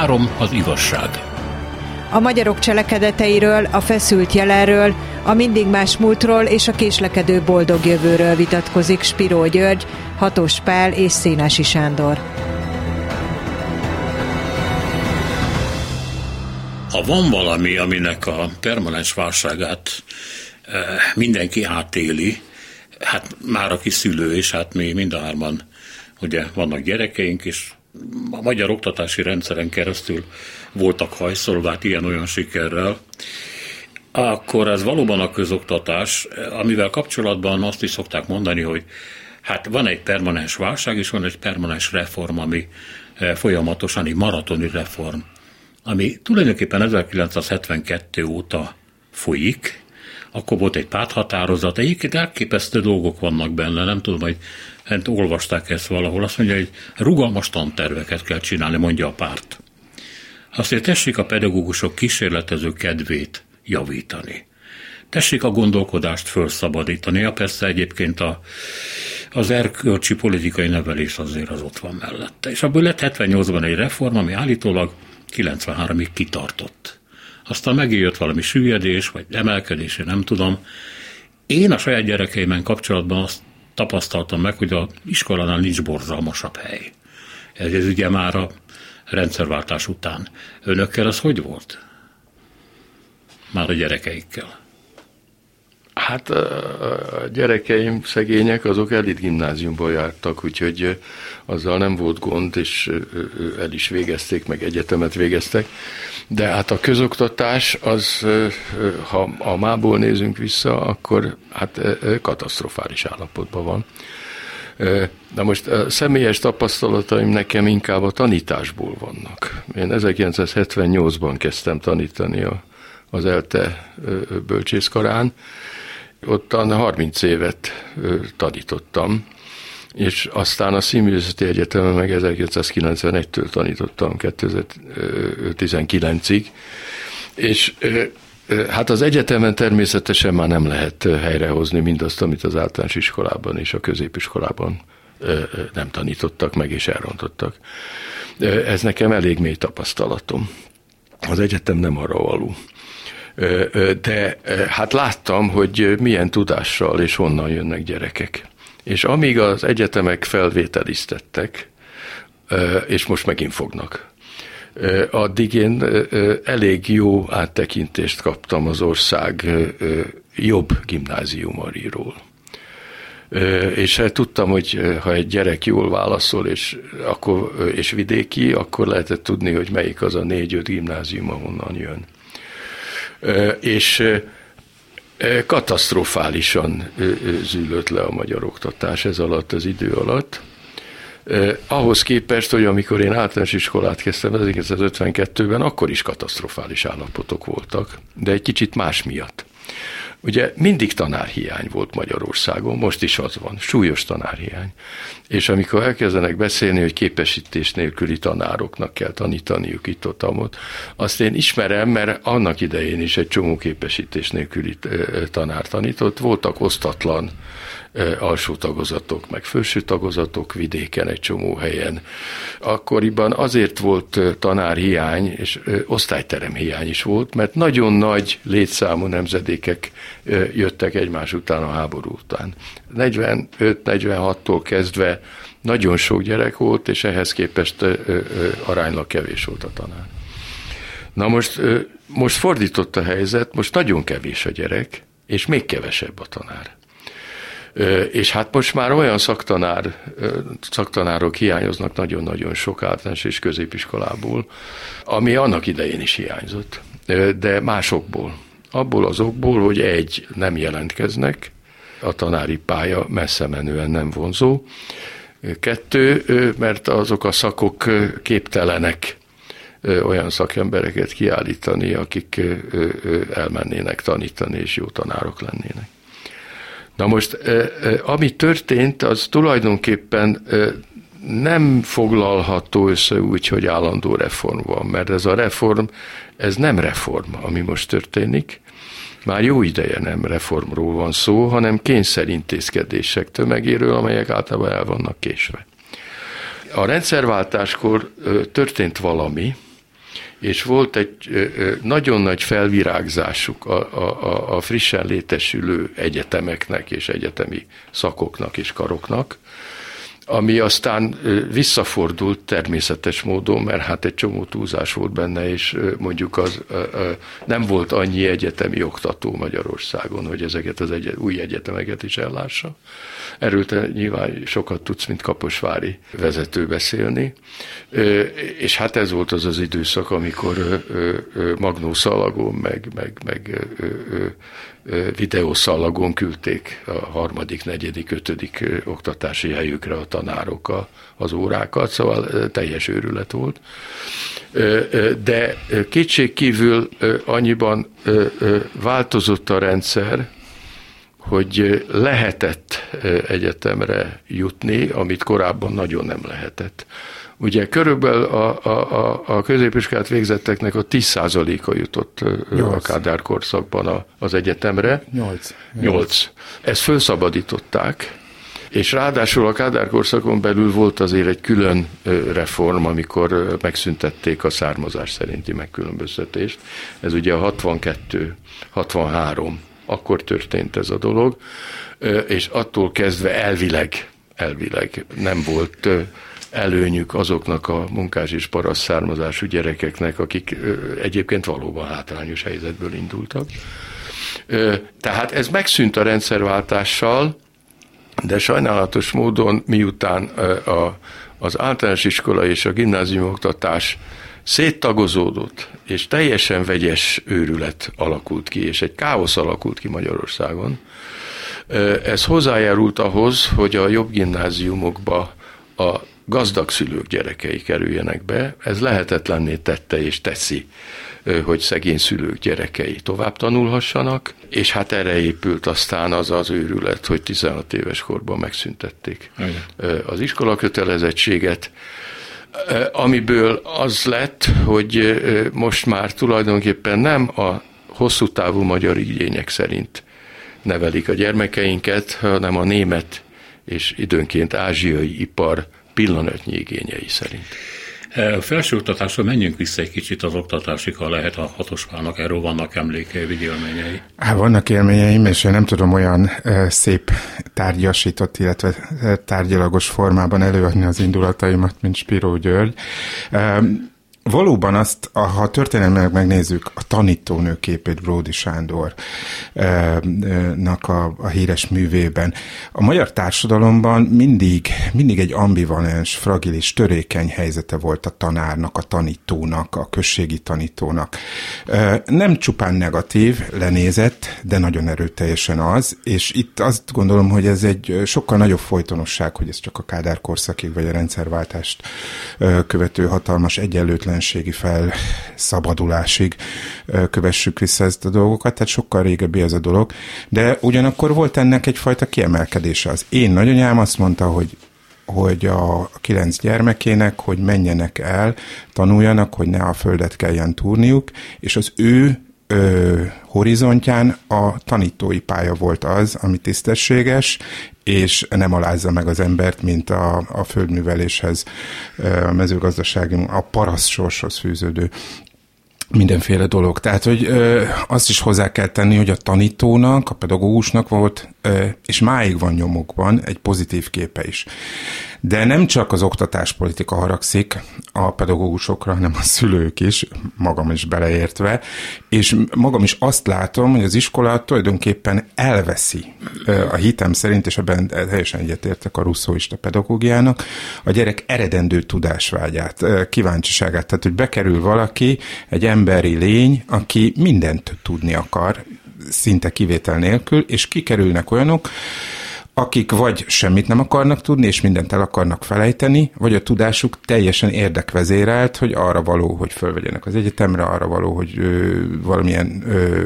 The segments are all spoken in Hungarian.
Három az igazság. A magyarok cselekedeteiről, a feszült jelenről, a mindig más múltról és a késlekedő boldog jövőről vitatkozik Spiró György, Hatos Pál és Szénási Sándor. Ha van valami, aminek a permanens válságát eh, mindenki átéli, hát már aki szülő, és hát mi mind a hárman, ugye vannak gyerekeink, és a magyar oktatási rendszeren keresztül voltak hajszolvát ilyen-olyan sikerrel, akkor ez valóban a közoktatás, amivel kapcsolatban azt is szokták mondani, hogy hát van egy permanens válság, és van egy permanens reform, ami eh, folyamatosan egy maratoni reform, ami tulajdonképpen 1972 óta folyik, akkor volt egy párthatározat, egyébként elképesztő dolgok vannak benne, nem tudom, hogy hát olvasták ezt valahol, azt mondja, hogy rugalmas tanterveket kell csinálni, mondja a párt. Azért tessék a pedagógusok kísérletező kedvét javítani. Tessék a gondolkodást felszabadítani, ja persze egyébként a, az erkölcsi politikai nevelés azért az ott van mellette. És abból lett 78-ban egy reform, ami állítólag 93-ig kitartott. Aztán megjött valami süllyedés, vagy emelkedés, én nem tudom. Én a saját gyerekeimen kapcsolatban azt tapasztaltam meg, hogy a iskolánál nincs borzalmasabb hely. Ez, ez ugye már a rendszerváltás után. Önökkel ez hogy volt? Már a gyerekeikkel. Hát a gyerekeim szegények, azok elit gimnáziumból jártak, úgyhogy azzal nem volt gond, és el is végezték, meg egyetemet végeztek. De hát a közoktatás, az, ha a mából nézünk vissza, akkor hát katasztrofális állapotban van. Na most a személyes tapasztalataim nekem inkább a tanításból vannak. Én 1978-ban kezdtem tanítani a, az ELTE bölcsészkarán, ottan 30 évet tanítottam, és aztán a Színművészeti Egyetemen meg 1991-től tanítottam 2019-ig, és Hát az egyetemen természetesen már nem lehet helyrehozni mindazt, amit az általános iskolában és a középiskolában nem tanítottak meg és elrontottak. Ez nekem elég mély tapasztalatom. Az egyetem nem arra való. De hát láttam, hogy milyen tudással és honnan jönnek gyerekek. És amíg az egyetemek felvételiztettek, és most megint fognak, addig én elég jó áttekintést kaptam az ország jobb gimnáziumariról. És hát tudtam, hogy ha egy gyerek jól válaszol, és, akkor, és vidéki, akkor lehetett tudni, hogy melyik az a négy-öt gimnázium, ahonnan jön. És katasztrofálisan zűlött le a magyar oktatás ez alatt, az idő alatt. Ahhoz képest, hogy amikor én általános iskolát kezdtem 1952-ben, akkor is katasztrofális állapotok voltak, de egy kicsit más miatt. Ugye mindig tanárhiány volt Magyarországon, most is az van, súlyos tanárhiány. És amikor elkezdenek beszélni, hogy képesítés nélküli tanároknak kell tanítaniuk itt ott, amott, azt én ismerem, mert annak idején is egy csomó képesítés nélküli tanár tanított, voltak osztatlan alsó tagozatok, meg felső tagozatok vidéken egy csomó helyen. Akkoriban azért volt tanárhiány, és osztályterem hiány is volt, mert nagyon nagy létszámú nemzedékek jöttek egymás után a háború után. 45-46-tól kezdve nagyon sok gyerek volt, és ehhez képest aránylag kevés volt a tanár. Na most, most fordított a helyzet, most nagyon kevés a gyerek, és még kevesebb a tanár. És hát most már olyan szaktanár, szaktanárok hiányoznak nagyon-nagyon sok általános és középiskolából, ami annak idején is hiányzott, de másokból. Abból az okból, hogy egy, nem jelentkeznek, a tanári pálya messze menően nem vonzó, kettő, mert azok a szakok képtelenek olyan szakembereket kiállítani, akik elmennének tanítani, és jó tanárok lennének. Na most, ami történt, az tulajdonképpen nem foglalható össze úgy, hogy állandó reform van, mert ez a reform, ez nem reform, ami most történik. Már jó ideje nem reformról van szó, hanem kényszerintézkedések tömegéről, amelyek általában el vannak késve. A rendszerváltáskor történt valami, és volt egy nagyon nagy felvirágzásuk a, a, a frissen létesülő egyetemeknek és egyetemi szakoknak és karoknak, ami aztán visszafordult természetes módon, mert hát egy csomó túlzás volt benne, és mondjuk az nem volt annyi egyetemi oktató Magyarországon, hogy ezeket az egy, új egyetemeket is ellássa. Erről te nyilván sokat tudsz, mint kaposvári vezető beszélni. És hát ez volt az az időszak, amikor Magnó Szalagon, meg, meg, meg videószalagon küldték a harmadik, negyedik, ötödik oktatási helyükre a tanárok az órákat, szóval teljes őrület volt. De kétség kívül annyiban változott a rendszer, hogy lehetett egyetemre jutni, amit korábban nagyon nem lehetett. Ugye körülbelül a, a, a, a középiskolát végzetteknek a 10%-a jutott 8. a Kádár korszakban a, az egyetemre. 8. 8. Ezt felszabadították, és ráadásul a Kádár korszakon belül volt azért egy külön reform, amikor megszüntették a származás szerinti megkülönböztetést. Ez ugye a 62, 63, akkor történt ez a dolog, és attól kezdve elvileg, elvileg nem volt előnyük azoknak a munkás és paraszt származású gyerekeknek, akik egyébként valóban hátrányos helyzetből indultak. Tehát ez megszűnt a rendszerváltással, de sajnálatos módon miután a, az általános iskola és a gimnázium oktatás széttagozódott, és teljesen vegyes őrület alakult ki, és egy káosz alakult ki Magyarországon, ez hozzájárult ahhoz, hogy a jobb gimnáziumokba a gazdag szülők gyerekei kerüljenek be. Ez lehetetlenné tette és teszi, hogy szegény szülők gyerekei tovább tanulhassanak, és hát erre épült aztán az az őrület, hogy 16 éves korban megszüntették Igen. az iskola kötelezettséget, amiből az lett, hogy most már tulajdonképpen nem a hosszú távú magyar igények szerint nevelik a gyermekeinket, hanem a német és időnként ázsiai ipar pillanatnyi igényei szerint. E, a felsőoktatásra menjünk vissza egy kicsit az oktatásig, ha lehet a hatosvának, erről vannak emlékei, vagy élményei. Hát vannak élményeim, és én nem tudom olyan e, szép tárgyasított, illetve e, tárgyalagos formában előadni az indulataimat, mint Spiró György. Valóban azt, ha a történelmet megnézzük, a tanítónő képét Bródi Sándornak a, a híres művében, a magyar társadalomban mindig, mindig egy ambivalens, fragilis, törékeny helyzete volt a tanárnak, a tanítónak, a községi tanítónak. Nem csupán negatív, lenézett, de nagyon erőteljesen az, és itt azt gondolom, hogy ez egy sokkal nagyobb folytonosság, hogy ez csak a Kádár korszakig, vagy a rendszerváltást követő hatalmas egyenlőtlen tevékenységi felszabadulásig kövessük vissza ezt a dolgokat, tehát sokkal régebbi ez a dolog, de ugyanakkor volt ennek egyfajta kiemelkedése. Az én nagyanyám azt mondta, hogy hogy a kilenc gyermekének, hogy menjenek el, tanuljanak, hogy ne a földet kelljen túrniuk, és az ő ö, horizontján a tanítói pálya volt az, ami tisztességes, és nem alázza meg az embert, mint a, a földműveléshez, a mezőgazdasági, a paraszt sorshoz fűződő mindenféle dolog. Tehát, hogy ö, azt is hozzá kell tenni, hogy a tanítónak, a pedagógusnak volt, ö, és máig van nyomokban egy pozitív képe is. De nem csak az oktatáspolitika haragszik a pedagógusokra, hanem a szülők is, magam is beleértve, és magam is azt látom, hogy az iskola tulajdonképpen elveszi a hitem szerint, és ebben teljesen egyetértek a russzóista pedagógiának, a gyerek eredendő tudásvágyát, kíváncsiságát. Tehát, hogy bekerül valaki, egy emberi lény, aki mindent tudni akar, szinte kivétel nélkül, és kikerülnek olyanok, akik vagy semmit nem akarnak tudni, és mindent el akarnak felejteni, vagy a tudásuk teljesen érdekvezérelt, hogy arra való, hogy fölvegyenek az egyetemre, arra való, hogy ö, valamilyen ö,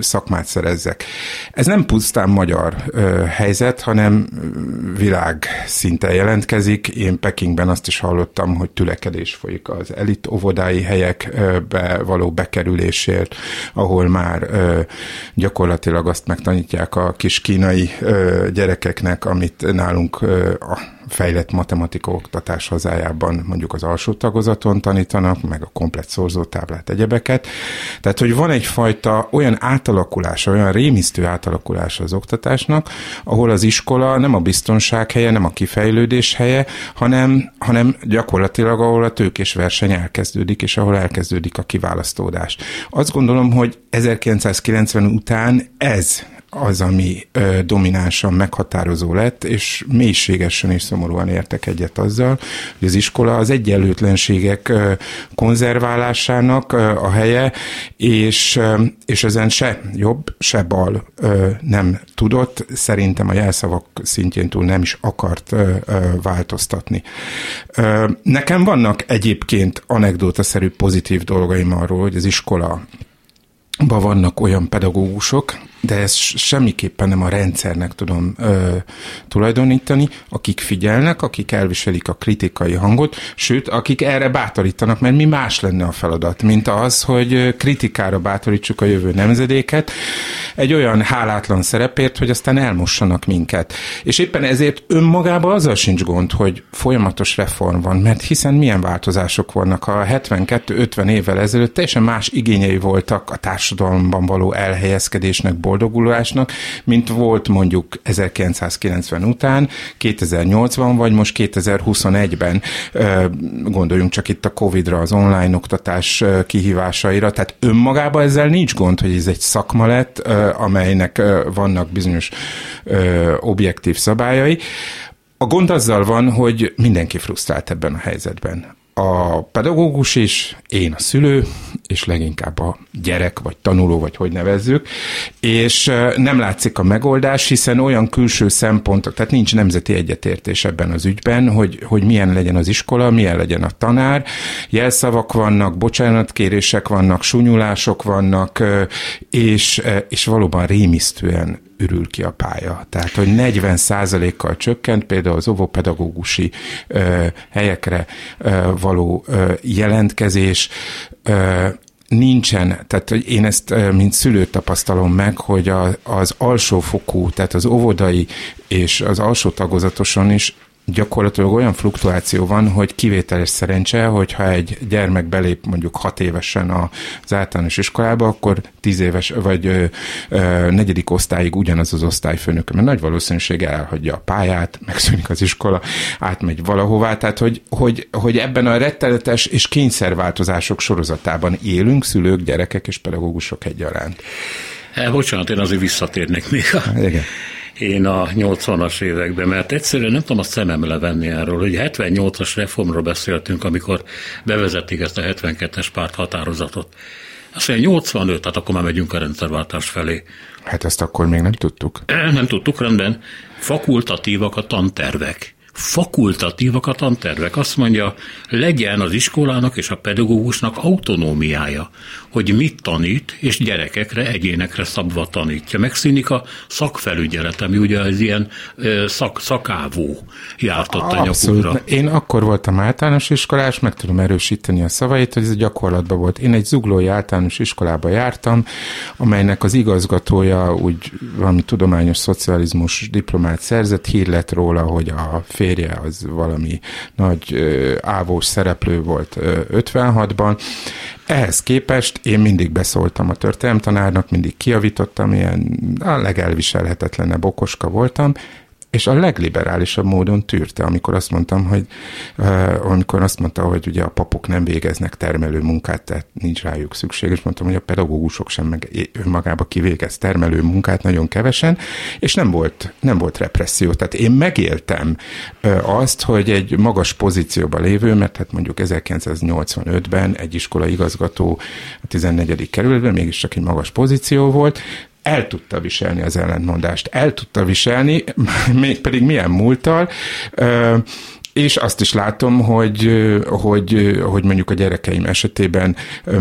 szakmát szerezzek. Ez nem pusztán magyar ö, helyzet, hanem világ szinten jelentkezik. Én Pekingben azt is hallottam, hogy tülekedés folyik az elit óvodái helyekbe való bekerülésért, ahol már ö, gyakorlatilag azt megtanítják a kis kínai ö, gyerekeknek, amit nálunk a fejlett matematika oktatás hazájában mondjuk az alsó tagozaton tanítanak, meg a komplet szorzótáblát, egyebeket. Tehát, hogy van egyfajta olyan átalakulás, olyan rémisztő átalakulás az oktatásnak, ahol az iskola nem a biztonság helye, nem a kifejlődés helye, hanem, hanem gyakorlatilag ahol a tőkés verseny elkezdődik, és ahol elkezdődik a kiválasztódás. Azt gondolom, hogy 1990 után ez az, ami dominánsan meghatározó lett, és mélységesen és szomorúan értek egyet azzal, hogy az iskola az egyenlőtlenségek konzerválásának a helye, és, és ezen se jobb, se bal nem tudott, szerintem a jelszavak szintjén túl nem is akart változtatni. Nekem vannak egyébként anekdótaszerű pozitív dolgaim arról, hogy az iskola vannak olyan pedagógusok, de ezt semmiképpen nem a rendszernek tudom ö, tulajdonítani, akik figyelnek, akik elviselik a kritikai hangot, sőt, akik erre bátorítanak, mert mi más lenne a feladat, mint az, hogy kritikára bátorítsuk a jövő nemzedéket, egy olyan hálátlan szerepért, hogy aztán elmossanak minket. És éppen ezért önmagában azzal sincs gond, hogy folyamatos reform van, mert hiszen milyen változások vannak. A 72-50 évvel ezelőtt teljesen más igényei voltak a társadalomban való elhelyezkedésnek, boldogulásnak, mint volt mondjuk 1990 után, 2080 vagy most 2021-ben. Gondoljunk csak itt a Covid-ra, az online oktatás kihívásaira, tehát önmagában ezzel nincs gond, hogy ez egy szakma lett, amelynek vannak bizonyos objektív szabályai. A gond azzal van, hogy mindenki frusztrált ebben a helyzetben a pedagógus is, én a szülő, és leginkább a gyerek, vagy tanuló, vagy hogy nevezzük, és nem látszik a megoldás, hiszen olyan külső szempontok, tehát nincs nemzeti egyetértés ebben az ügyben, hogy, hogy milyen legyen az iskola, milyen legyen a tanár, jelszavak vannak, bocsánatkérések vannak, sunyulások vannak, és, és valóban rémisztően ürül ki a pálya. Tehát, hogy 40 kal csökkent például az óvópedagógusi ö, helyekre ö, való ö, jelentkezés, ö, nincsen, tehát hogy én ezt mint szülő tapasztalom meg, hogy a, az alsófokú, tehát az óvodai és az alsó tagozatoson is gyakorlatilag olyan fluktuáció van, hogy kivételes szerencse, hogyha egy gyermek belép mondjuk hat évesen az általános iskolába, akkor tíz éves vagy ö, ö, negyedik osztályig ugyanaz az osztályfőnök, mert nagy valószínűséggel elhagyja a pályát, megszűnik az iskola, átmegy valahová, tehát hogy, hogy, hogy ebben a rettenetes és kényszerváltozások sorozatában élünk, szülők, gyerekek és pedagógusok egyaránt. Hát, bocsánat, én azért visszatérnék még a, Igen én a 80-as években, mert egyszerűen nem tudom a szemem levenni erről, hogy 78-as reformról beszéltünk, amikor bevezették ezt a 72-es párt határozatot. Azt mondja, 85, tehát akkor már megyünk a rendszerváltás felé. Hát ezt akkor még nem tudtuk. Nem tudtuk, rendben. Fakultatívak a tantervek fakultatívak a tantervek. Azt mondja, legyen az iskolának és a pedagógusnak autonómiája, hogy mit tanít, és gyerekekre, egyénekre szabva tanítja. Megszűnik a szakfelügyelet, ami ugye az ilyen szak, szakávó jártott a nyakukra. Én akkor voltam általános iskolás, meg tudom erősíteni a szavait, hogy ez gyakorlatban volt. Én egy zuglói általános iskolába jártam, amelynek az igazgatója úgy valami tudományos szocializmus diplomát szerzett, hír lett róla, hogy a fél férje az valami nagy ávós szereplő volt 56-ban. Ehhez képest én mindig beszóltam a történelemtanárnak, mindig kiavítottam, ilyen a legelviselhetetlenebb okoska voltam, és a legliberálisabb módon tűrte, amikor azt mondtam, hogy uh, amikor azt mondta, hogy ugye a papok nem végeznek termelő munkát, tehát nincs rájuk szükség, és mondtam, hogy a pedagógusok sem meg önmagába kivégez termelő munkát nagyon kevesen, és nem volt, nem volt represszió. Tehát én megéltem uh, azt, hogy egy magas pozícióban lévő, mert hát mondjuk 1985-ben egy iskola igazgató a 14. kerületben mégiscsak egy magas pozíció volt, el tudta viselni az ellentmondást, el tudta viselni, mégpedig milyen múltal, és azt is látom, hogy, hogy, hogy mondjuk a gyerekeim esetében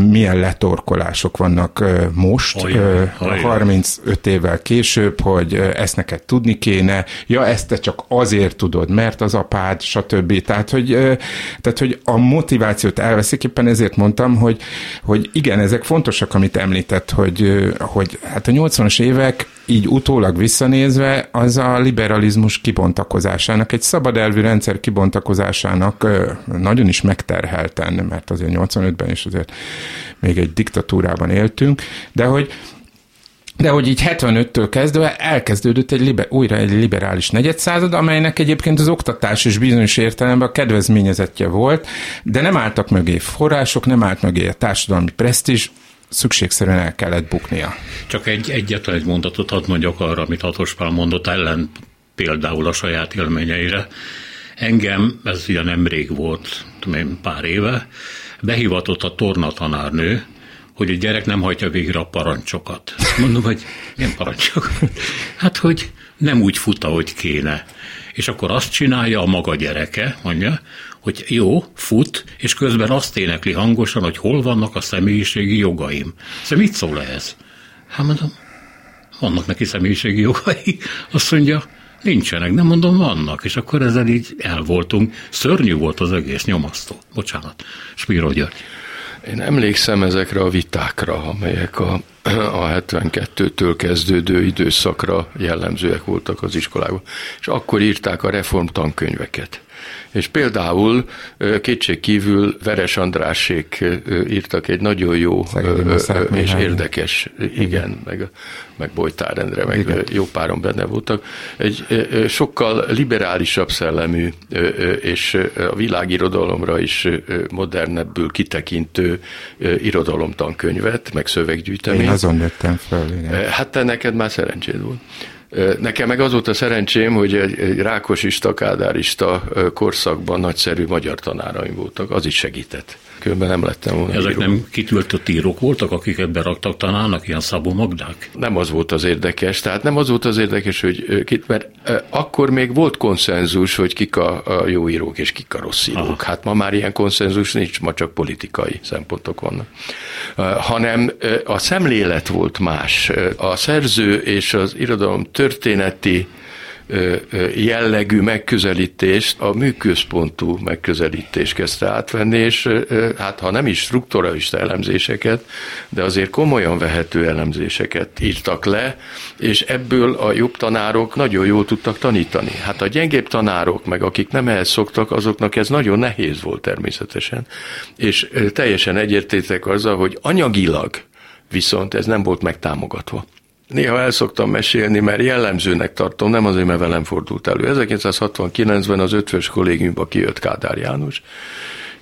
milyen letorkolások vannak most, olyan, 35 évvel később, hogy ezt neked tudni kéne, ja, ezt te csak azért tudod, mert az apád, stb. Tehát, hogy, tehát, hogy a motivációt elveszik, éppen ezért mondtam, hogy, hogy igen, ezek fontosak, amit említett, hogy, hogy hát a 80-as évek így utólag visszanézve, az a liberalizmus kibontakozásának, egy szabad elvű rendszer kibontakozásának nagyon is megterhelten, mert azért 85-ben is azért még egy diktatúrában éltünk, de hogy de hogy így 75-től kezdve elkezdődött egy liber, újra egy liberális negyedszázad, amelynek egyébként az oktatás is bizonyos értelemben a kedvezményezetje volt, de nem álltak mögé források, nem állt mögé a társadalmi presztízs, szükségszerűen el kellett buknia. Csak egy, egyetlen egy mondatot hadd mondjak arra, amit Hatos Pál mondott ellen például a saját élményeire. Engem, ez ugye nemrég volt, tudom én, pár éve, behivatott a tornatanárnő, hogy a gyerek nem hajtja végre a parancsokat. Mondom, hogy milyen parancsok? Hát, hogy nem úgy fut, ahogy kéne. És akkor azt csinálja a maga gyereke, mondja, hogy jó, fut, és közben azt énekli hangosan, hogy hol vannak a személyiségi jogaim. Szóval mit szól ez? Hát mondom, vannak neki személyiségi jogai. Azt mondja, nincsenek, nem mondom, vannak. És akkor ezzel így el voltunk. Szörnyű volt az egész, nyomasztó. Bocsánat. Spiro György. Én emlékszem ezekre a vitákra, amelyek a, a 72-től kezdődő időszakra jellemzőek voltak az iskolákban. És akkor írták a reformtankönyveket. És például kétség kívül Veres Andrásék írtak egy nagyon jó és érdekes, igen, meg, meg Bojtár Endre, meg igen. jó páron benne voltak, egy sokkal liberálisabb szellemű és a világirodalomra is modernebbül kitekintő irodalomtankönyvet, meg szöveggyűjteményt. Én azon jöttem fel, igen. Hát te neked már szerencséd volt. Nekem meg az volt a szerencsém, hogy egy, egy rákosista, kádárista korszakban nagyszerű magyar tanáraim voltak, az is segített. Különben nem lettem volna Ezek író. nem kitöltött írók voltak, akiket beraktak tanának, ilyen Szabó Magdák? Nem az volt az érdekes, tehát nem az volt az érdekes, hogy kit, mert akkor még volt konszenzus, hogy kik a, a jó írók és kik a rossz írók. Aha. Hát ma már ilyen konszenzus nincs, ma csak politikai szempontok vannak. Hanem a szemlélet volt más. A szerző és az irodalom történeti jellegű megközelítést, a műközpontú megközelítést kezdte átvenni, és hát ha nem is strukturalista elemzéseket, de azért komolyan vehető elemzéseket írtak le, és ebből a jobb tanárok nagyon jól tudtak tanítani. Hát a gyengébb tanárok, meg akik nem ehhez szoktak, azoknak ez nagyon nehéz volt természetesen. És teljesen egyértétek azzal, hogy anyagilag viszont ez nem volt megtámogatva. Néha el szoktam mesélni, mert jellemzőnek tartom, nem azért, mert velem fordult elő. 1969-ben az ötvös kollégiumba kijött Kádár János,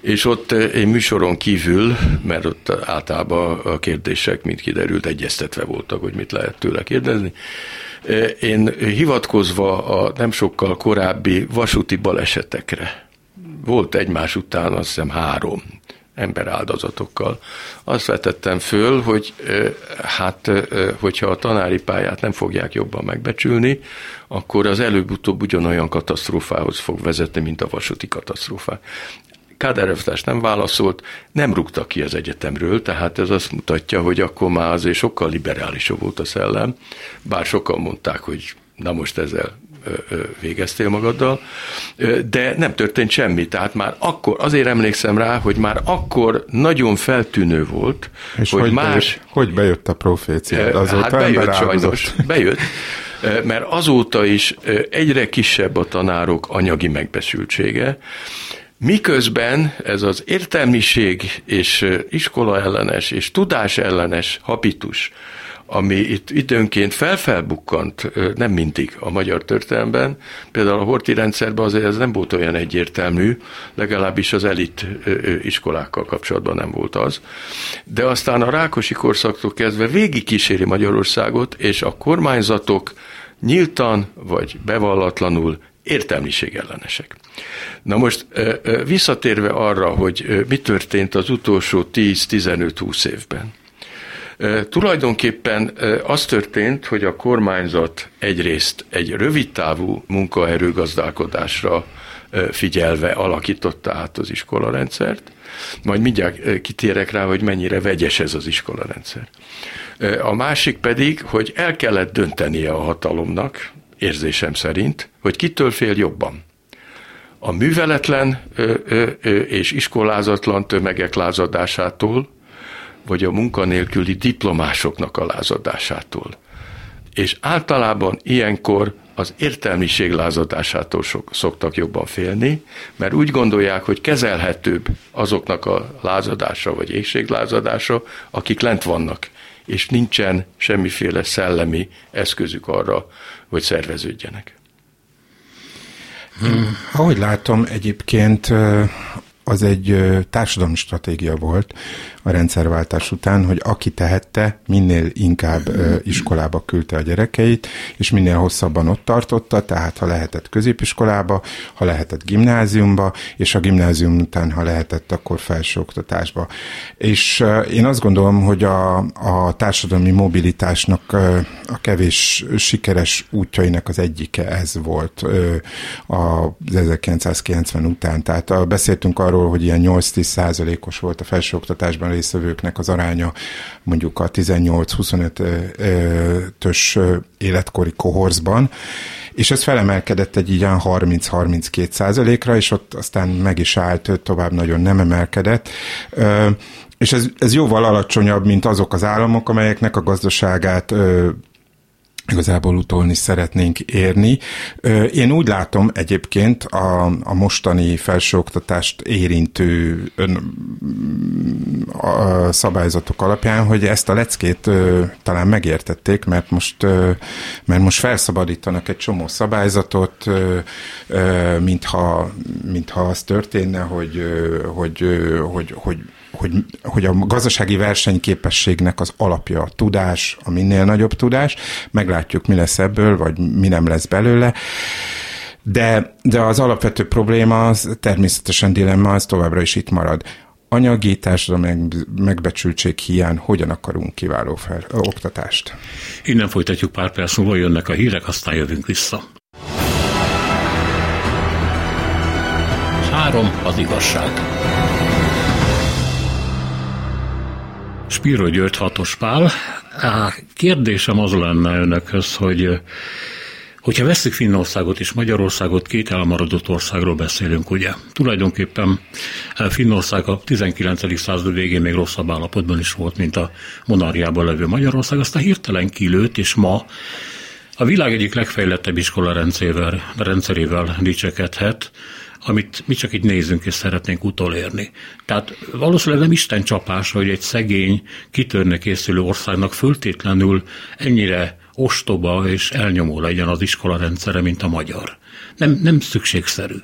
és ott egy műsoron kívül, mert ott általában a kérdések, mint kiderült, egyeztetve voltak, hogy mit lehet tőle kérdezni. Én hivatkozva a nem sokkal korábbi vasúti balesetekre, volt egymás után azt hiszem három emberáldozatokkal. Azt vetettem föl, hogy hát, hogyha a tanári pályát nem fogják jobban megbecsülni, akkor az előbb-utóbb ugyanolyan katasztrófához fog vezetni, mint a vasúti katasztrófá. Kádár nem válaszolt, nem rúgta ki az egyetemről, tehát ez azt mutatja, hogy akkor már azért sokkal liberálisabb volt a szellem, bár sokan mondták, hogy na most ezzel végeztél magaddal, de nem történt semmi. Tehát már akkor, azért emlékszem rá, hogy már akkor nagyon feltűnő volt, És hogy, hogy más... Bejött, hogy bejött a profécia? Azóta hát bejött sajnos, bejött, mert azóta is egyre kisebb a tanárok anyagi megbeszültsége, Miközben ez az értelmiség és iskola ellenes és tudás ellenes habitus, ami itt időnként felfelbukkant, nem mindig a magyar történelemben, például a horti rendszerben azért ez nem volt olyan egyértelmű, legalábbis az elit iskolákkal kapcsolatban nem volt az, de aztán a Rákosi korszaktól kezdve végig kíséri Magyarországot, és a kormányzatok nyíltan vagy bevallatlanul értelmiség ellenesek. Na most visszatérve arra, hogy mi történt az utolsó 10-15-20 évben. Tulajdonképpen az történt, hogy a kormányzat egyrészt egy rövidtávú munkaerőgazdálkodásra figyelve alakította át az iskolarendszert, majd mindjárt kitérek rá, hogy mennyire vegyes ez az iskolarendszer. A másik pedig, hogy el kellett döntenie a hatalomnak, érzésem szerint, hogy kitől fél jobban. A műveletlen és iskolázatlan tömegek lázadásától, vagy a munkanélküli diplomásoknak a lázadásától. és általában ilyenkor az értelmiség lázadásától sok, szoktak jobban félni, mert úgy gondolják, hogy kezelhetőbb azoknak a lázadása vagy éjséglázadása, akik lent vannak, és nincsen semmiféle szellemi eszközük arra, hogy szerveződjenek. Hmm. Ahogy látom, egyébként az egy társadalmi stratégia volt a rendszerváltás után, hogy aki tehette, minél inkább iskolába küldte a gyerekeit, és minél hosszabban ott tartotta, tehát ha lehetett középiskolába, ha lehetett gimnáziumba, és a gimnázium után, ha lehetett, akkor felsőoktatásba. És én azt gondolom, hogy a, a társadalmi mobilitásnak a kevés sikeres útjainak az egyike ez volt az 1990 után. Tehát beszéltünk arról, arról, hogy ilyen 8-10 százalékos volt a felsőoktatásban részvevőknek az aránya mondjuk a 18-25-ös életkori kohorszban, és ez felemelkedett egy ilyen 30-32 százalékra, és ott aztán meg is állt, tovább nagyon nem emelkedett. És ez, ez jóval alacsonyabb, mint azok az államok, amelyeknek a gazdaságát igazából utolni szeretnénk érni. Én úgy látom egyébként a, a mostani felsőoktatást érintő ön, a szabályzatok alapján, hogy ezt a leckét talán megértették, mert most, mert most felszabadítanak egy csomó szabályzatot, mintha, mintha az történne, hogy, hogy, hogy, hogy hogy, hogy a gazdasági versenyképességnek az alapja a tudás, a minél nagyobb tudás. Meglátjuk, mi lesz ebből, vagy mi nem lesz belőle. De, de az alapvető probléma, az természetesen dilemma, az továbbra is itt marad. Anyagi társadalmi megbecsültség hiány, hogyan akarunk kiváló fel, oktatást? Innen folytatjuk pár perc múlva, jönnek a hírek, aztán jövünk vissza. Három az igazság. Spiro György Hatos Pál. Kérdésem az lenne önökhöz, hogy Hogyha veszük Finnországot és Magyarországot, két elmaradott országról beszélünk, ugye? Tulajdonképpen Finnország a 19. század végén még rosszabb állapotban is volt, mint a monarchiában levő Magyarország, aztán hirtelen kilőtt, és ma a világ egyik legfejlettebb iskola rendszerével, rendszerével dicsekedhet, amit mi csak itt nézünk és szeretnénk utolérni. Tehát valószínűleg nem Isten csapás, hogy egy szegény, kitörne készülő országnak föltétlenül ennyire ostoba és elnyomó legyen az iskola rendszere, mint a magyar. Nem, nem szükségszerű.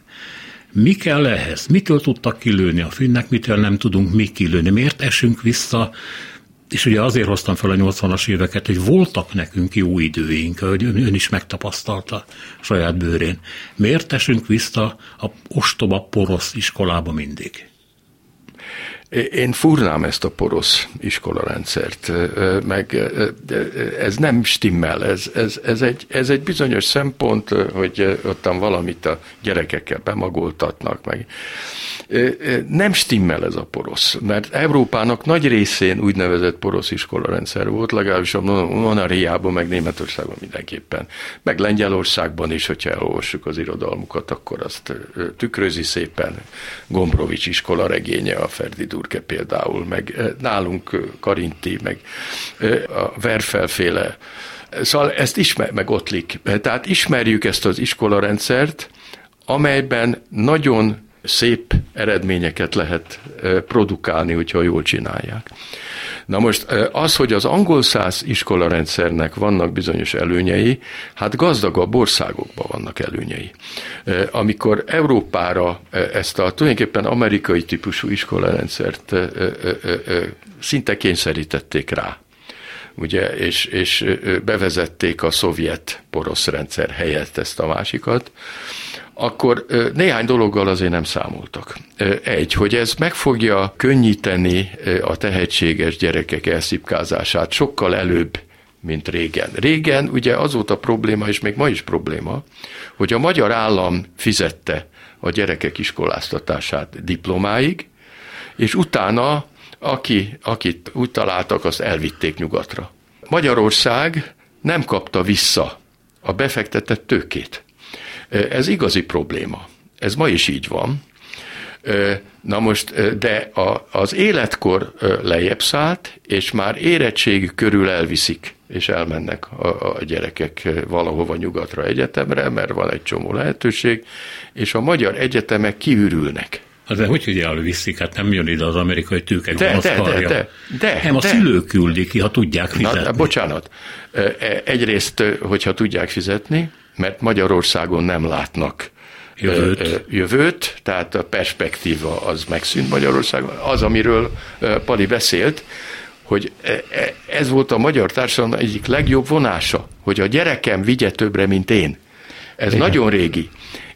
Mi kell ehhez? Mitől tudtak kilőni a finnek, mitől nem tudunk mi kilőni? Miért esünk vissza és ugye azért hoztam fel a 80-as éveket, hogy voltak nekünk jó időink, hogy ön, is megtapasztalta saját bőrén. Miért esünk vissza a ostoba porosz iskolába mindig? Én furnám ezt a porosz iskolarendszert, meg ez nem stimmel, ez, ez, ez, egy, ez egy bizonyos szempont, hogy ottan valamit a gyerekekkel bemagoltatnak, meg nem stimmel ez a porosz, mert Európának nagy részén úgynevezett porosz iskolarendszer volt, legalábbis a monarchiában, meg Németországban mindenképpen. Meg Lengyelországban is, hogyha elolvassuk az irodalmukat, akkor azt tükrözi szépen Gombrovics iskola regénye, a Ferdi Durke például, meg nálunk Karinti, meg a Verfelféle Szóval ezt ismer, meg Ottlik. Tehát ismerjük ezt az iskolarendszert, amelyben nagyon szép eredményeket lehet produkálni, hogyha jól csinálják. Na most az, hogy az angol száz iskolarendszernek vannak bizonyos előnyei, hát gazdagabb országokban vannak előnyei. Amikor Európára ezt a tulajdonképpen amerikai típusú iskolarendszert szinte kényszerítették rá, ugye, és, és bevezették a szovjet porosz rendszer helyett ezt a másikat, akkor néhány dologgal azért nem számoltak. Egy, hogy ez meg fogja könnyíteni a tehetséges gyerekek elszipkázását sokkal előbb, mint régen. Régen ugye az volt a probléma, és még ma is probléma, hogy a magyar állam fizette a gyerekek iskoláztatását diplomáig, és utána, aki, akit úgy találtak, azt elvitték nyugatra. Magyarország nem kapta vissza a befektetett tőkét. Ez igazi probléma. Ez ma is így van. Na most, de a, az életkor lejjebb szállt, és már érettség körül elviszik, és elmennek a, a gyerekek valahova nyugatra egyetemre, mert van egy csomó lehetőség, és a magyar egyetemek kiürülnek. Hát de hogy, hogy elviszik? Hát nem jön ide az amerikai tőke de, de, de, de, de, Nem, a szülők küldik ki, ha tudják fizetni. Na, bocsánat. E, egyrészt, hogyha tudják fizetni, mert Magyarországon nem látnak jövőt. jövőt, tehát a perspektíva az megszűnt Magyarországon. Az, amiről Pali beszélt, hogy e, e, ez volt a magyar társadalom egyik legjobb vonása, hogy a gyerekem vigye többre, mint én. Ez Igen. nagyon régi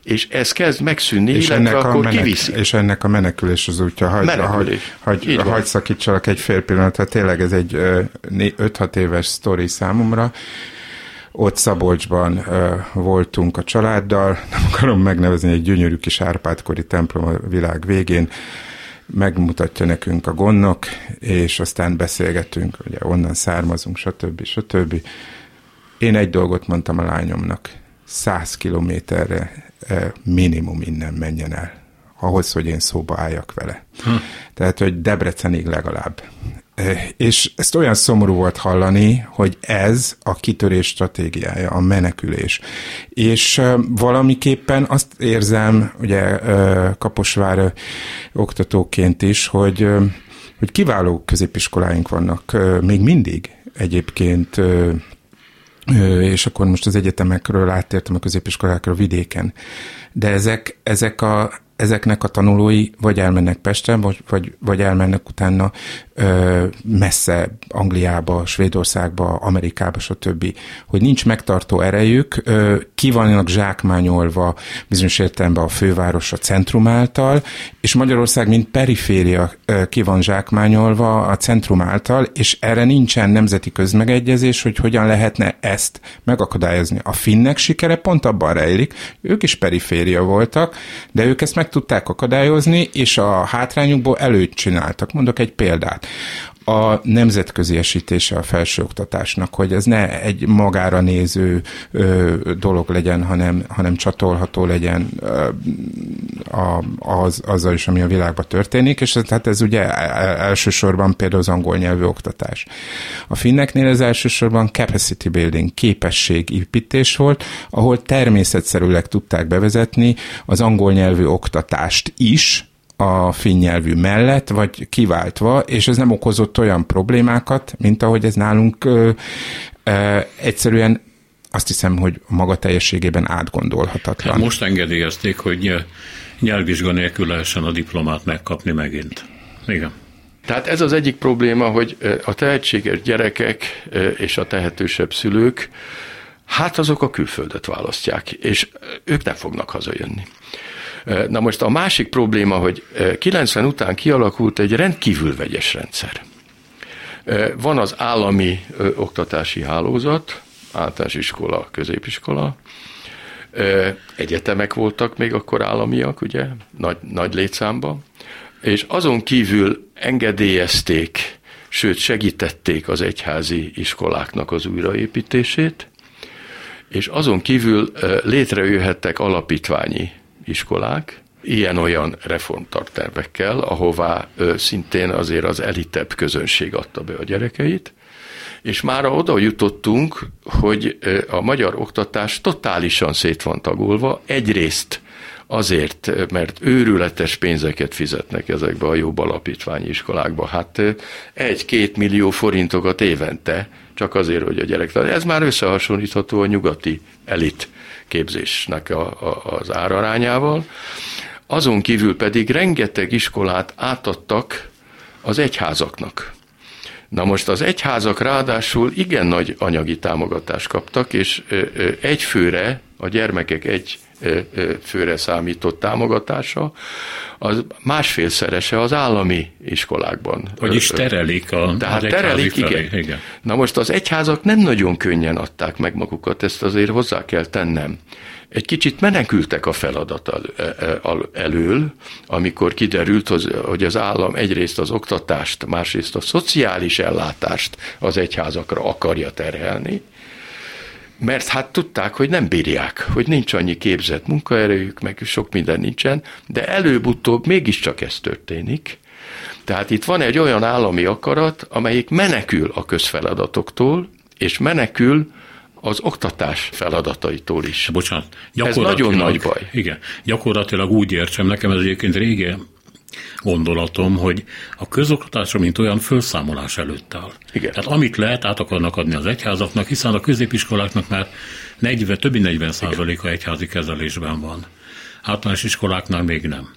és ez kezd megszűnni, és illetve ennek akkor menek, kiviszi. És ennek a menekülés az útja. Hagy, menekülés. Hagy, hagy, hagy szakítsalak egy fél pillanatra, tényleg ez egy 5-6 éves sztori számomra. Ott Szabolcsban uh, voltunk a családdal, nem akarom megnevezni egy gyönyörű kis Árpádkori templom a világ végén, megmutatja nekünk a gondnok, és aztán beszélgetünk, ugye onnan származunk, stb. stb. Én egy dolgot mondtam a lányomnak, száz kilométerre minimum innen menjen el, ahhoz, hogy én szóba álljak vele. Hm. Tehát, hogy Debrecenig legalább. És ezt olyan szomorú volt hallani, hogy ez a kitörés stratégiája, a menekülés. És valamiképpen azt érzem, ugye Kaposvár oktatóként is, hogy, hogy kiváló középiskoláink vannak még mindig egyébként és akkor most az egyetemekről áttértem a középiskolákra vidéken. De ezek, ezek a, ezeknek a tanulói vagy elmennek Pesten, vagy, vagy, vagy elmennek utána ö, messze Angliába, Svédországba, Amerikába, stb. Hogy nincs megtartó erejük, ö, ki vannak zsákmányolva bizonyos értelemben a főváros a centrum által, és Magyarország, mint periféria ö, ki van zsákmányolva a centrum által, és erre nincsen nemzeti közmegegyezés, hogy hogyan lehetne ezt megakadályozni. A finnek sikere pont abban rejlik, ők is periféria voltak, de ők ezt meg tudták akadályozni, és a hátrányukból előtt csináltak. Mondok egy példát a nemzetközi esítése a felsőoktatásnak, hogy ez ne egy magára néző ö, dolog legyen, hanem, hanem csatolható legyen ö, a, az, azzal is, ami a világban történik, és tehát ez ugye e, e, elsősorban például az angol nyelvű oktatás. A finneknél ez elsősorban capacity building, képességépítés volt, ahol természetszerűleg tudták bevezetni az angol nyelvű oktatást is, a finn nyelvű mellett, vagy kiváltva, és ez nem okozott olyan problémákat, mint ahogy ez nálunk ö, ö, egyszerűen azt hiszem, hogy maga teljességében átgondolhatatlan. Most engedélyezték, hogy nyelvvizsga nélkül lehessen a diplomát megkapni megint. Igen. Tehát ez az egyik probléma, hogy a tehetséges gyerekek és a tehetősebb szülők, hát azok a külföldet választják, és ők nem fognak hazajönni. Na most a másik probléma, hogy 90 után kialakult egy rendkívül vegyes rendszer. Van az állami oktatási hálózat, általános iskola, középiskola, egyetemek voltak még akkor államiak, ugye, nagy, nagy létszámban, és azon kívül engedélyezték, sőt segítették az egyházi iskoláknak az újraépítését, és azon kívül létrejöhettek alapítványi iskolák, ilyen-olyan reformtartervekkel, ahová szintén azért az elitebb közönség adta be a gyerekeit, és már oda jutottunk, hogy a magyar oktatás totálisan szét van tagolva, egyrészt azért, mert őrületes pénzeket fizetnek ezekbe a jobb alapítványi iskolákba. Hát egy-két millió forintokat évente, csak azért, hogy a gyerek... Ez már összehasonlítható a nyugati elit képzésnek a, a, az árarányával. Azon kívül pedig rengeteg iskolát átadtak az egyházaknak. Na most az egyházak ráadásul igen nagy anyagi támogatást kaptak, és egy főre, a gyermekek egy főre számított támogatása, az másfélszerese az állami iskolákban. Vagyis terelik a Tehát terelik, igen. igen. Na most az egyházak nem nagyon könnyen adták meg magukat, ezt azért hozzá kell tennem. Egy kicsit menekültek a feladat e, e, elől, amikor kiderült, hogy az állam egyrészt az oktatást, másrészt a szociális ellátást az egyházakra akarja terhelni, mert hát tudták, hogy nem bírják, hogy nincs annyi képzett munkaerőjük, meg sok minden nincsen, de előbb-utóbb mégiscsak ez történik. Tehát itt van egy olyan állami akarat, amelyik menekül a közfeladatoktól, és menekül az oktatás feladataitól is. Bocsánat, ez nagyon nagy baj. Igen, gyakorlatilag úgy értsem, nekem ez egyébként rége gondolatom, hogy a közoktatásra, mint olyan felszámolás előtt áll. Igen. Tehát amit lehet, át akarnak adni az egyházaknak, hiszen a középiskoláknak már 40, többi 40 százaléka egyházi kezelésben van. Általános iskoláknál még nem.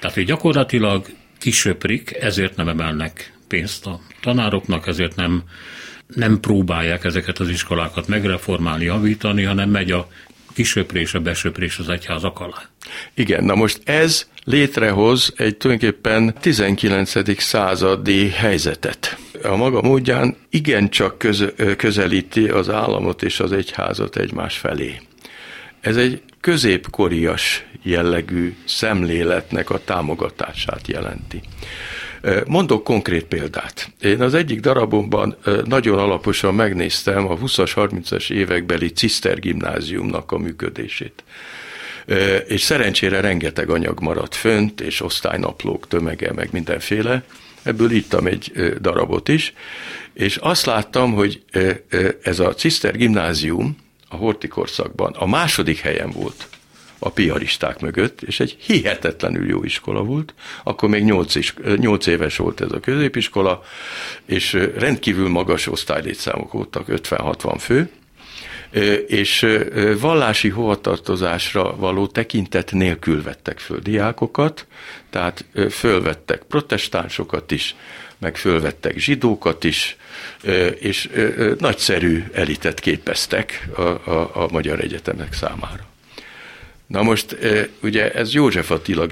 Tehát, hogy gyakorlatilag kisöprik, ezért nem emelnek pénzt a tanároknak, ezért nem, nem próbálják ezeket az iskolákat megreformálni, javítani, hanem megy a kisöprés, a besöprés az egyházak alá. Igen, na most ez létrehoz egy tulajdonképpen 19. századi helyzetet. A maga módján igencsak köz, közelíti az államot és az egyházat egymás felé. Ez egy középkorias jellegű szemléletnek a támogatását jelenti. Mondok konkrét példát. Én az egyik darabomban nagyon alaposan megnéztem a 20-as, 30-as évekbeli Ciszter gimnáziumnak a működését. És szerencsére rengeteg anyag maradt fönt, és osztálynaplók tömege, meg mindenféle. Ebből írtam egy darabot is, és azt láttam, hogy ez a Ciszter gimnázium a hortikorszakban a második helyen volt a piaristák mögött, és egy hihetetlenül jó iskola volt. Akkor még 8, is, 8 éves volt ez a középiskola, és rendkívül magas osztálylétszámok voltak, 50-60 fő, és vallási hovatartozásra való tekintet nélkül vettek föl diákokat, tehát fölvettek protestánsokat is, meg fölvettek zsidókat is, és nagyszerű elitet képeztek a, a, a magyar egyetemek számára. Na most ugye ez József Attila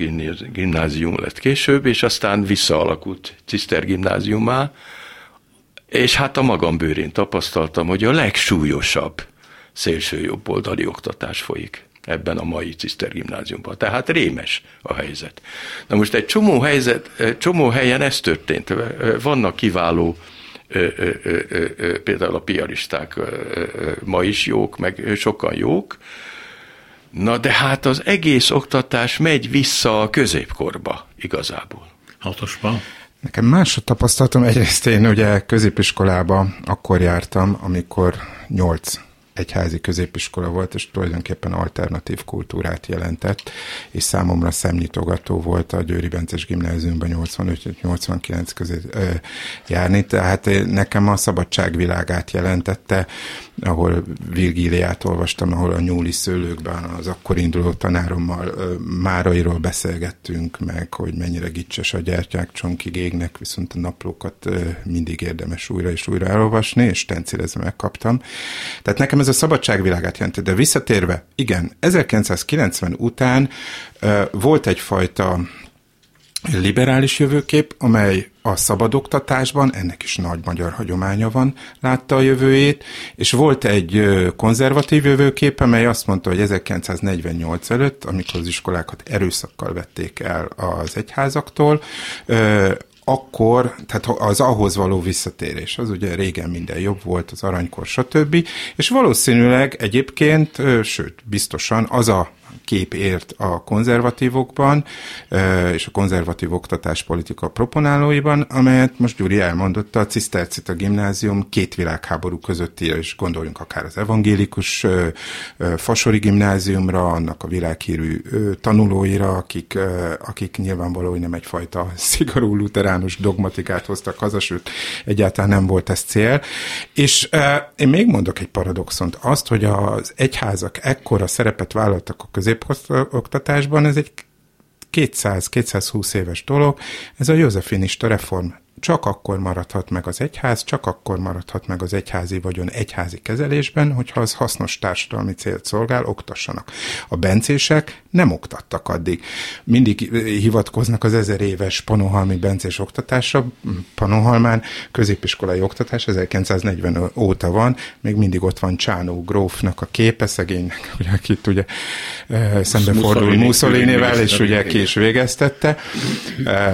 gimnázium lett később, és aztán visszaalakult Ciszter gimnáziumá, és hát a magam bőrén tapasztaltam, hogy a legsúlyosabb szélső jobboldali oktatás folyik ebben a mai Ciszter gimnáziumban. Tehát rémes a helyzet. Na most egy csomó, helyzet, csomó helyen ez történt. Vannak kiváló például a piaristák ma is jók, meg sokan jók, Na de hát az egész oktatás megy vissza a középkorba igazából. Hatosban? Nekem más a tapasztalatom. Egyrészt én ugye középiskolába akkor jártam, amikor nyolc egyházi középiskola volt, és tulajdonképpen alternatív kultúrát jelentett, és számomra szemnyitogató volt a Győri Bences gimnáziumban 85-89 közé ö, járni, tehát nekem a szabadságvilágát jelentette, ahol Virgíliát olvastam, ahol a nyúli szőlőkben az akkor induló tanárommal Márairól beszélgettünk meg, hogy mennyire gicses a gyertyák csonkig égnek, viszont a naplókat mindig érdemes újra és újra elolvasni, és stencilezve megkaptam. Tehát nekem ez a szabadságvilágát jelenti. De visszatérve, igen, 1990 után volt egyfajta liberális jövőkép, amely a szabad oktatásban, ennek is nagy magyar hagyománya van, látta a jövőjét, és volt egy konzervatív jövőkép, amely azt mondta, hogy 1948 előtt, amikor az iskolákat erőszakkal vették el az egyházaktól, akkor, tehát az ahhoz való visszatérés, az ugye régen minden jobb volt, az aranykor, stb. És valószínűleg egyébként, sőt, biztosan az a kép ért a konzervatívokban és a konzervatív oktatáspolitika proponálóiban, amelyet most Gyuri elmondotta, a Cisztercita gimnázium két világháború közötti, és gondoljunk akár az evangélikus Fasori gimnáziumra, annak a világhírű tanulóira, akik, akik nyilvánvalóan nem egyfajta szigorú luteránus dogmatikát hoztak haza, sőt, egyáltalán nem volt ez cél. És én még mondok egy paradoxont, azt, hogy az egyházak ekkora szerepet vállaltak a közép középoktatásban ez egy 200-220 éves dolog, ez a józsefinista reform csak akkor maradhat meg az egyház, csak akkor maradhat meg az egyházi vagyon egyházi kezelésben, hogyha az hasznos társadalmi célt szolgál, oktassanak. A bencések nem oktattak addig. Mindig hivatkoznak az ezer éves panohalmi bencés oktatásra. Panohalmán középiskolai oktatás 1940 óta van, még mindig ott van Csánó grófnak a képe, szegénynek, ugye, akit ugye szembefordul Mussolinivel, és ugye ki is végeztette.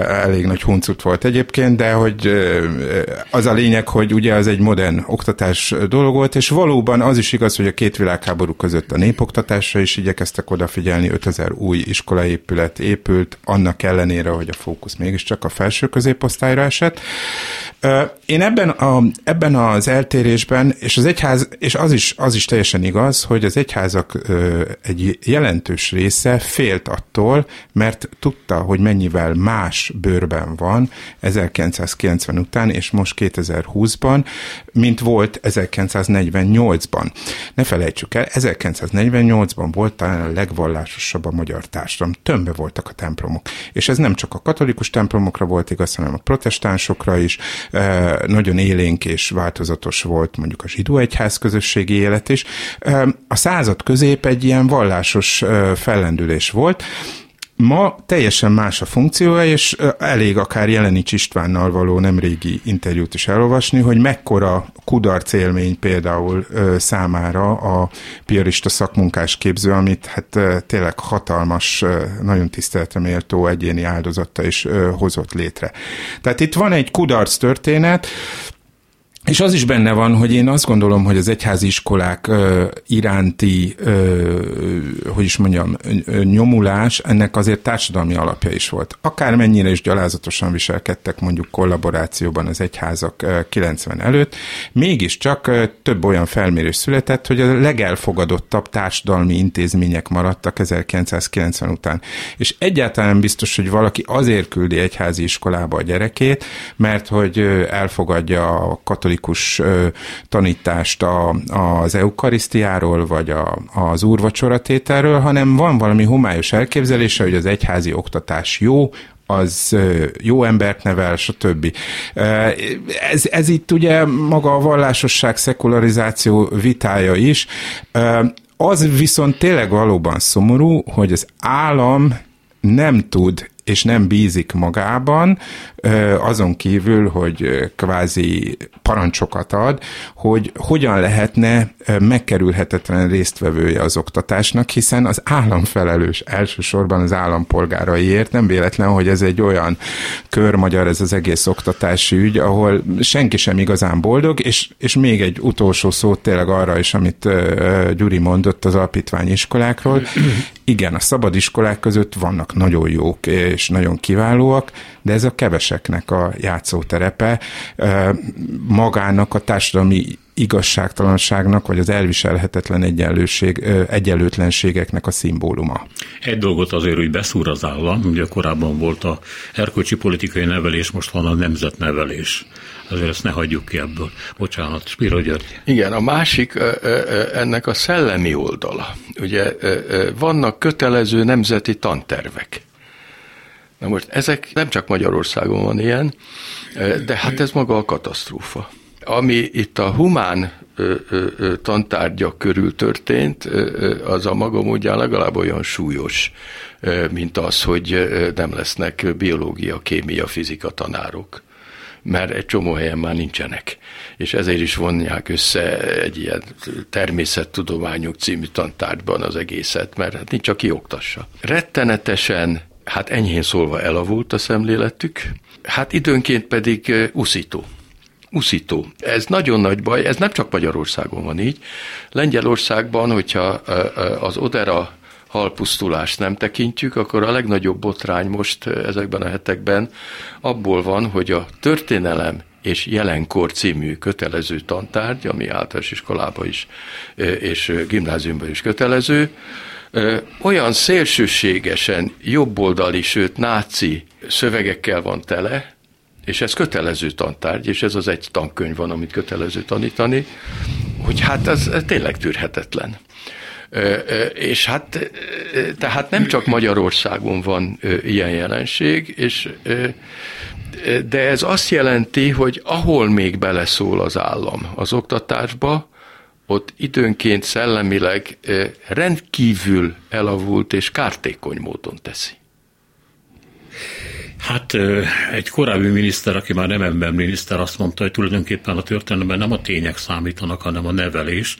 Elég nagy huncut volt egyébként, de hogy az a lényeg, hogy ugye az egy modern oktatás dolog volt, és valóban az is igaz, hogy a két világháború között a népoktatásra is igyekeztek odafigyelni, 5000 új iskolaépület épült, annak ellenére, hogy a fókusz mégiscsak a felső középosztályra esett. Én ebben, a, ebben az eltérésben, és az egyház, és az is, az is teljesen igaz, hogy az egyházak egy jelentős része félt attól, mert tudta, hogy mennyivel más bőrben van 1990 után, és most 2020-ban, mint volt 1948-ban. Ne felejtsük el, 1948-ban volt talán a legvallásosabb a magyar társadalom. Tömbbe voltak a templomok. És ez nem csak a katolikus templomokra volt igaz, hanem a protestánsokra is. Nagyon élénk és változatos volt mondjuk a zsidó egyház közösségi élet is. A század közép egy ilyen vallásos fellendülés volt, Ma teljesen más a funkciója, és elég akár Jelenics Istvánnal való nemrégi interjút is elolvasni, hogy mekkora kudarc élmény például számára a piarista szakmunkás képző, amit hát tényleg hatalmas, nagyon tiszteletre méltó egyéni áldozatta is hozott létre. Tehát itt van egy kudarc történet, és az is benne van, hogy én azt gondolom, hogy az egyházi iskolák ö, iránti, ö, hogy is mondjam, nyomulás, ennek azért társadalmi alapja is volt. Akármennyire is gyalázatosan viselkedtek mondjuk kollaborációban az egyházak ö, 90 előtt, mégiscsak ö, több olyan felmérés született, hogy a legelfogadottabb társadalmi intézmények maradtak 1990 után. És egyáltalán biztos, hogy valaki azért küldi egyházi iskolába a gyerekét, mert hogy elfogadja a katolikus katolikus tanítást a, az eukarisztiáról, vagy a, az úrvacsoratételről, hanem van valami homályos elképzelése, hogy az egyházi oktatás jó, az jó embert nevel, stb. Ez, ez itt ugye maga a vallásosság, szekularizáció vitája is. Az viszont tényleg valóban szomorú, hogy az állam nem tud és nem bízik magában, azon kívül, hogy kvázi parancsokat ad, hogy hogyan lehetne megkerülhetetlen résztvevője az oktatásnak, hiszen az állam felelős elsősorban az állampolgáraiért. Nem véletlen, hogy ez egy olyan körmagyar ez az egész oktatási ügy, ahol senki sem igazán boldog, és, és még egy utolsó szót tényleg arra is, amit Gyuri mondott az alapítványiskolákról. Igen, a szabad iskolák között vannak nagyon jók és nagyon kiválóak, de ez a keveseknek a játszóterepe, magának a társadalmi igazságtalanságnak, vagy az elviselhetetlen egyenlőség, egyenlőtlenségeknek a szimbóluma. Egy dolgot azért, hogy beszúr az állam, ugye korábban volt a erkölcsi politikai nevelés, most van a nemzetnevelés. Azért ezt ne hagyjuk ki ebből. Bocsánat, Spiro György. Igen, a másik ennek a szellemi oldala. Ugye vannak kötelező nemzeti tantervek. Na most ezek nem csak Magyarországon van ilyen, de hát ez maga a katasztrófa. Ami itt a humán tantárgyak körül történt, az a maga módján legalább olyan súlyos, mint az, hogy nem lesznek biológia, kémia, fizika tanárok mert egy csomó helyen már nincsenek. És ezért is vonják össze egy ilyen természettudományok című tantárgyban az egészet, mert hát nincs, aki oktassa. Rettenetesen hát enyhén szólva elavult a szemléletük, hát időnként pedig uszító. Uszító. Ez nagyon nagy baj, ez nem csak Magyarországon van így. Lengyelországban, hogyha az Odera halpusztulást nem tekintjük, akkor a legnagyobb botrány most ezekben a hetekben abból van, hogy a történelem és jelenkor című kötelező tantárgy, ami általános iskolába is és gimnáziumban is kötelező, olyan szélsőségesen jobboldali, sőt náci szövegekkel van tele, és ez kötelező tantárgy, és ez az egy tankönyv van, amit kötelező tanítani, hogy hát ez tényleg tűrhetetlen. És hát, tehát nem csak Magyarországon van ilyen jelenség, és, de ez azt jelenti, hogy ahol még beleszól az állam az oktatásba, ott időnként szellemileg rendkívül elavult és kártékony módon teszi. Hát egy korábbi miniszter, aki már nem miniszter, azt mondta, hogy tulajdonképpen a történelemben nem a tények számítanak, hanem a nevelés.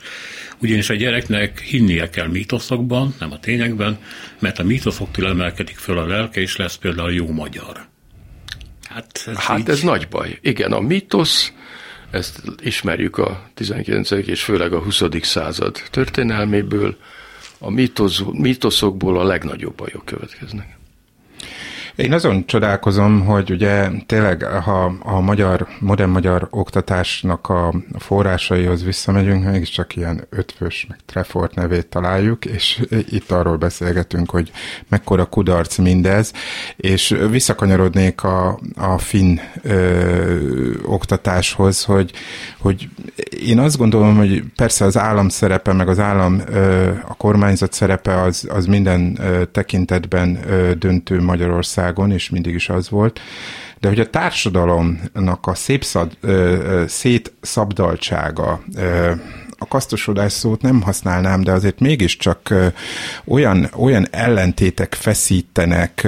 Ugyanis a gyereknek hinnie kell mítoszokban, nem a tényekben, mert a mítoszoktól emelkedik föl a lelke, és lesz például jó magyar. Hát ez, hát ez nagy baj. Igen, a mítosz, ezt ismerjük a 19. és főleg a 20. század történelméből, a mítosz, mítoszokból a legnagyobb bajok következnek. Én azon csodálkozom, hogy ugye tényleg, ha a magyar, modern magyar oktatásnak a forrásaihoz visszamegyünk, mégiscsak ilyen ötvös, meg Trefort nevét találjuk, és itt arról beszélgetünk, hogy mekkora kudarc mindez, és visszakanyarodnék a, a finn ö, oktatáshoz, hogy, hogy én azt gondolom, hogy persze az állam szerepe, meg az állam, ö, a kormányzat szerepe az, az minden ö, tekintetben ö, döntő Magyarország Magyarországon, és mindig is az volt, de hogy a társadalomnak a szép szad, ö, szétszabdaltsága, ö, a kasztosodás szót nem használnám, de azért mégiscsak olyan, olyan ellentétek feszítenek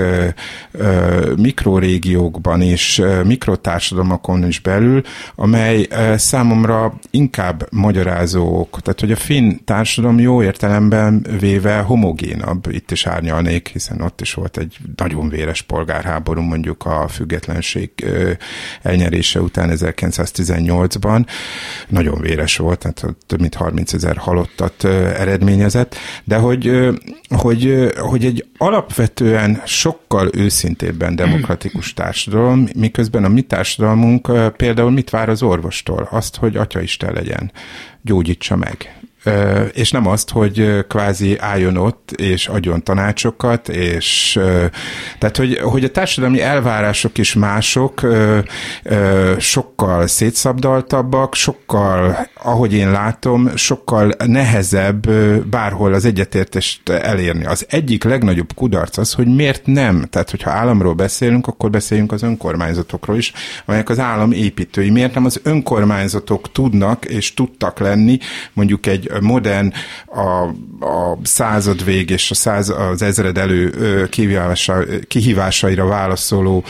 mikrorégiókban és mikrotársadalmakon is belül, amely számomra inkább magyarázók. Tehát, hogy a finn társadalom jó értelemben véve homogénabb, itt is árnyalnék, hiszen ott is volt egy nagyon véres polgárháború mondjuk a függetlenség elnyerése után 1918-ban. Nagyon véres volt, tehát több mint 30 ezer halottat eredményezett, de hogy, hogy, hogy egy alapvetően sokkal őszintébben demokratikus társadalom, miközben a mi társadalmunk például mit vár az orvostól? Azt, hogy atya Isten legyen, gyógyítsa meg és nem azt, hogy kvázi álljon ott, és adjon tanácsokat, és tehát, hogy, hogy a társadalmi elvárások is mások, sokkal szétszabdaltabbak, sokkal, ahogy én látom, sokkal nehezebb bárhol az egyetértést elérni. Az egyik legnagyobb kudarc az, hogy miért nem, tehát hogyha államról beszélünk, akkor beszéljünk az önkormányzatokról is, amelyek az állam építői. Miért nem az önkormányzatok tudnak és tudtak lenni mondjuk egy modern, a, a század vég és a száz, az ezred elő kihívásaira válaszoló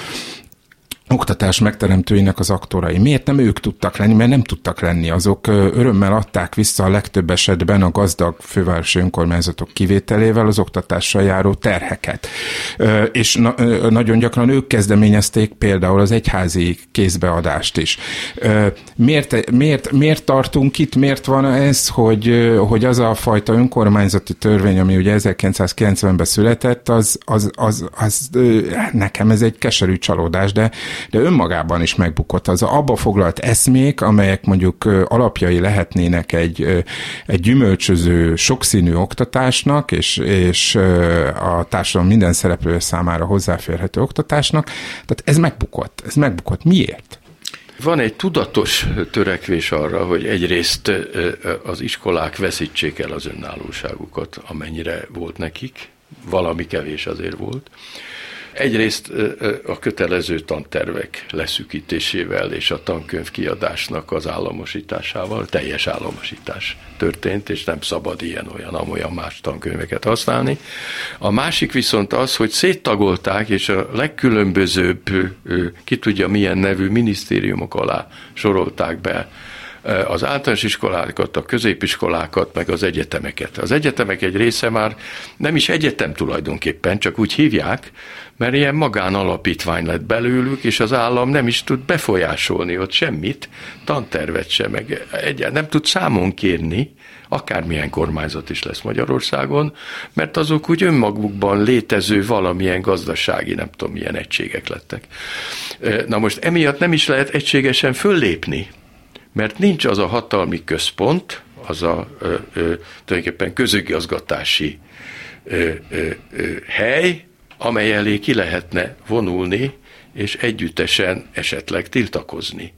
oktatás megteremtőinek az aktorai. Miért nem ők tudtak lenni? Mert nem tudtak lenni. Azok örömmel adták vissza a legtöbb esetben a gazdag fővárosi önkormányzatok kivételével az oktatással járó terheket. És na, nagyon gyakran ők kezdeményezték például az egyházi kézbeadást is. Miért, miért, miért tartunk itt? Miért van ez, hogy, hogy az a fajta önkormányzati törvény, ami ugye 1990-ben született, az, az, az, az nekem ez egy keserű csalódás, de de önmagában is megbukott. Az abba foglalt eszmék, amelyek mondjuk alapjai lehetnének egy, egy gyümölcsöző, sokszínű oktatásnak, és, és a társadalom minden szereplő számára hozzáférhető oktatásnak, tehát ez megbukott. Ez megbukott. Miért? Van egy tudatos törekvés arra, hogy egyrészt az iskolák veszítsék el az önállóságukat, amennyire volt nekik, valami kevés azért volt. Egyrészt a kötelező tantervek leszűkítésével és a tankönyv kiadásnak az államosításával, teljes államosítás történt, és nem szabad ilyen-olyan, amolyan más tankönyveket használni. A másik viszont az, hogy széttagolták, és a legkülönbözőbb, ki tudja milyen nevű minisztériumok alá sorolták be az általános iskolákat, a középiskolákat, meg az egyetemeket. Az egyetemek egy része már nem is egyetem tulajdonképpen, csak úgy hívják, mert ilyen magánalapítvány lett belőlük, és az állam nem is tud befolyásolni ott semmit, tantervet sem, meg egyáltalán nem tud számon kérni, akármilyen kormányzat is lesz Magyarországon, mert azok úgy önmagukban létező valamilyen gazdasági, nem tudom, milyen egységek lettek. Na most emiatt nem is lehet egységesen föllépni, mert nincs az a hatalmi központ, az a ö, ö, tulajdonképpen közigazgatási ö, ö, ö, hely, amely elé ki lehetne vonulni, és együttesen esetleg tiltakozni.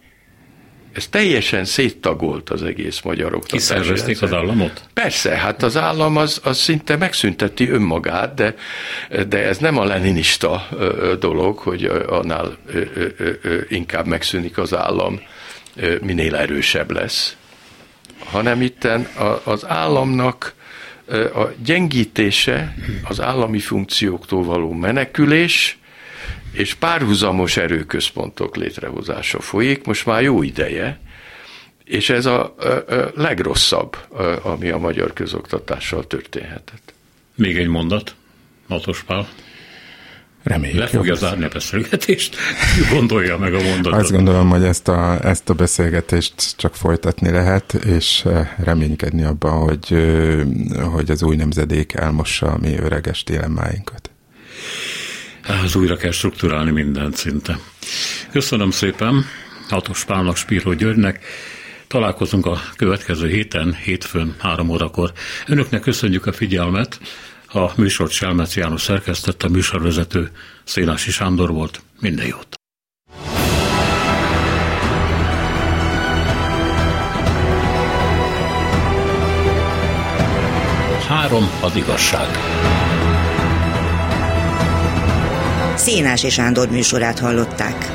Ez teljesen széttagolt az egész magyar oktatás. Kiszervezték az államot? Persze, hát az állam az, az szinte megszünteti önmagát, de, de ez nem a leninista dolog, hogy annál inkább megszűnik az állam, minél erősebb lesz, hanem itten az államnak a gyengítése, az állami funkcióktól való menekülés, és párhuzamos erőközpontok létrehozása folyik, most már jó ideje, és ez a, a, a legrosszabb, ami a magyar közoktatással történhetett. Még egy mondat, Matos Pál. Reméljük. Le fogja zárni a beszélgetést, gondolja meg a mondatot. Azt gondolom, hogy ezt a, ezt a beszélgetést csak folytatni lehet, és eh, reménykedni abban, hogy, hogy az új nemzedék elmossa a mi öreges dilemmáinkat. Ez újra kell strukturálni mindent szinte. Köszönöm szépen Hatos Pálnak, Spíró Györgynek. Találkozunk a következő héten, hétfőn, három órakor. Önöknek köszönjük a figyelmet. A műsort Selmec János szerkesztette, a műsorvezető Szénási Sándor volt. Minden jót! Három az igazság. Szénási Sándor műsorát hallották.